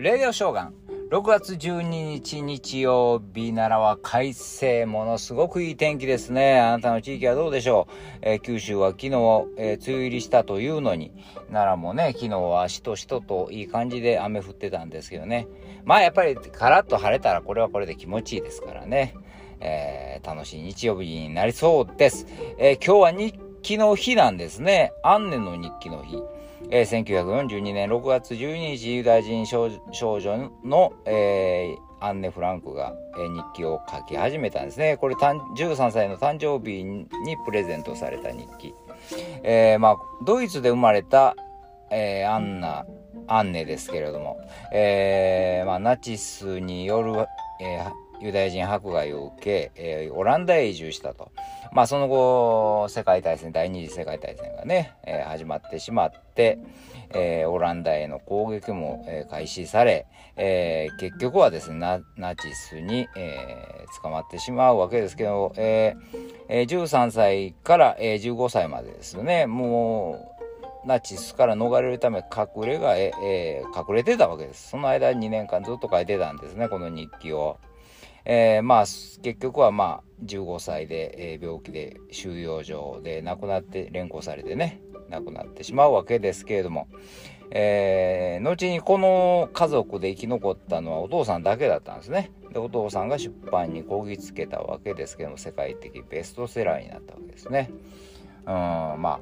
レディオショーガン。6月12日日曜日奈良は快晴、ものすごくいい天気ですね。あなたの地域はどうでしょう、えー、九州は昨日、えー、梅雨入りしたというのに、奈良もね、昨日はしとしとといい感じで雨降ってたんですけどね。まあやっぱりカラッと晴れたらこれはこれで気持ちいいですからね。えー、楽しい日曜日になりそうです。え今日は日記の日なんですね。アンネの日記の日。えー、1942年6月12日、ユダヤ人少女の、えー、アンネ・フランクが、えー、日記を書き始めたんですね。これ13歳の誕生日にプレゼントされた日記。えー、まあ、ドイツで生まれた、えー、アンナ、アンネですけれども、えー、まあ、ナチスによる、えーユダヤ人迫害を受け、えー、オランダへ移住したと。まあその後、世界大戦、第二次世界大戦がね、えー、始まってしまって、えー、オランダへの攻撃も、え開始され、え結局はですね、ナチスに、え捕まってしまうわけですけど、えー、13歳から、え15歳までですね、もう、ナチスから逃れるため隠れが、ええ隠れてたわけです。その間2年間ずっと書いてたんですね、この日記を。えー、まあ結局はまあ15歳で、えー、病気で収容所で亡くなって連行されてね亡くなってしまうわけですけれども、えー、後にこの家族で生き残ったのはお父さんだけだったんですね。でお父さんが出版にこぎつけたわけですけども世界的ベストセラーになったわけですね。うんまあまあ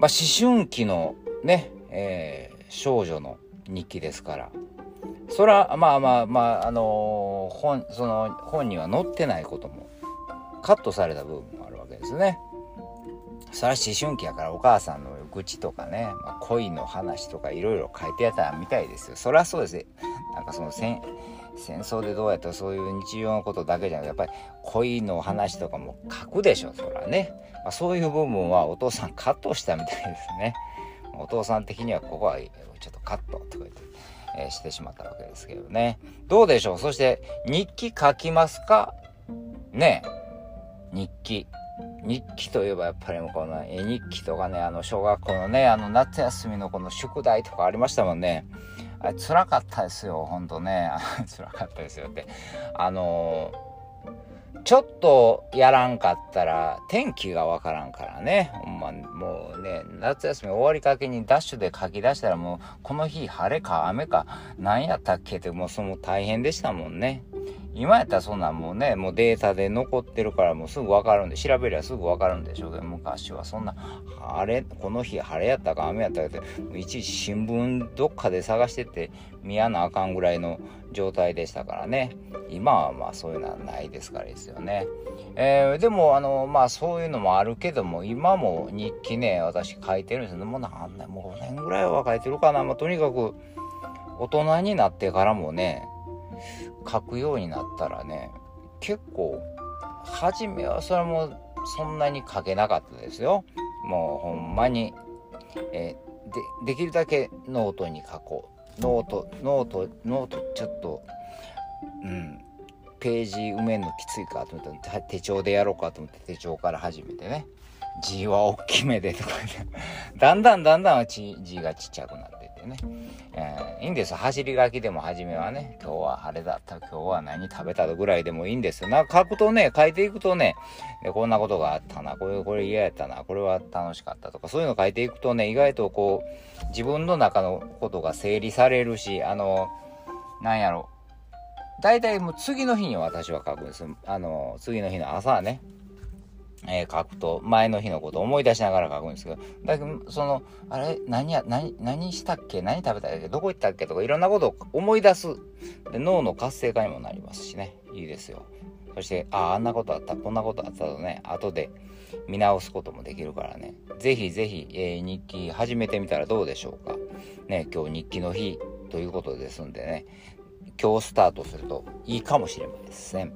思春期のね、えー、少女の日記ですから。それはまあまあまああのー、本その本には載ってないこともカットされた部分もあるわけですね。それは思春期やからお母さんの愚痴とかね、まあ、恋の話とかいろいろ書いてやったみたいですよ。そりゃそうですなんかその戦争でどうやってそういう日常のことだけじゃなくてやっぱり恋の話とかも書くでしょそらね、まあ、そういう部分はお父さんカットしたみたいですね。お父さん的にはここはちょっとカットとか言ってえー、してしまったわけですけどね。どうでしょう？そして、日記書きますか？ね日記。日記といえばやっぱりもうこの絵日記とかね、あの小学校のね、あの夏休みのこの宿題とかありましたもんね。あれ辛かったですよ、ほんとね。辛かったですよって。あのーちょっとやらんかったら天気がわからんからね。ほんま、もうね、夏休み終わりかけにダッシュで書き出したらもう、この日晴れか雨か何やったっけってもうその大変でしたもんね。今やったらそんなんもうね、もうデータで残ってるからもうすぐわかるんで、調べりゃすぐわかるんでしょうけど、昔はそんな、晴れ、この日晴れやったか雨やったかって、いちいち新聞どっかで探してて見やなあかんぐらいの状態でしたからね。今はまあそういうのはないですからですよね。えー、でもあの、まあそういうのもあるけども、今も日記ね、私書いてるんですよ。もう何年、もう5年ぐらいは書いてるかな。まあとにかく、大人になってからもね、書くようになったらね結構初めはそれもそんなに書けなかったですよ。もうほんまに、え、でできるだけノートに書こう。ノートノートノートちょっとうんページ埋めるのきついかと思って手帳でやろうかと思って手帳から始めてね。字は大きめでとかだんだんだんだん字がちっちゃくなっね、えー、いいんです。走り書きでも初めはね今日は晴れだった。今日は何食べたぐらいでもいいんです。よなんか書くとね書いていくとねでこんなことがあったな。これこれ嫌やったな。これは楽しかったとかそういうの書いていくとね意外とこう自分の中のことが整理されるしあのなんやろ。大体もう次の日に私は書くんです。あの次の日の朝ね。えー、書くと、前の日のことを思い出しながら書くんですけど、だけど、その、あれ、何や、何、何したっけ？何食べたっけ？どこ行ったっけ？とか、いろんなことを思い出す。で、脳の活性化にもなりますしね。いいですよ。そして、ああ、あんなことあった、こんなことあったとね、後で見直すこともできるからね。ぜひぜひ、えー、日記始めてみたらどうでしょうか。ね、今日日記の日ということですんでね、今日スタートするといいかもしれません。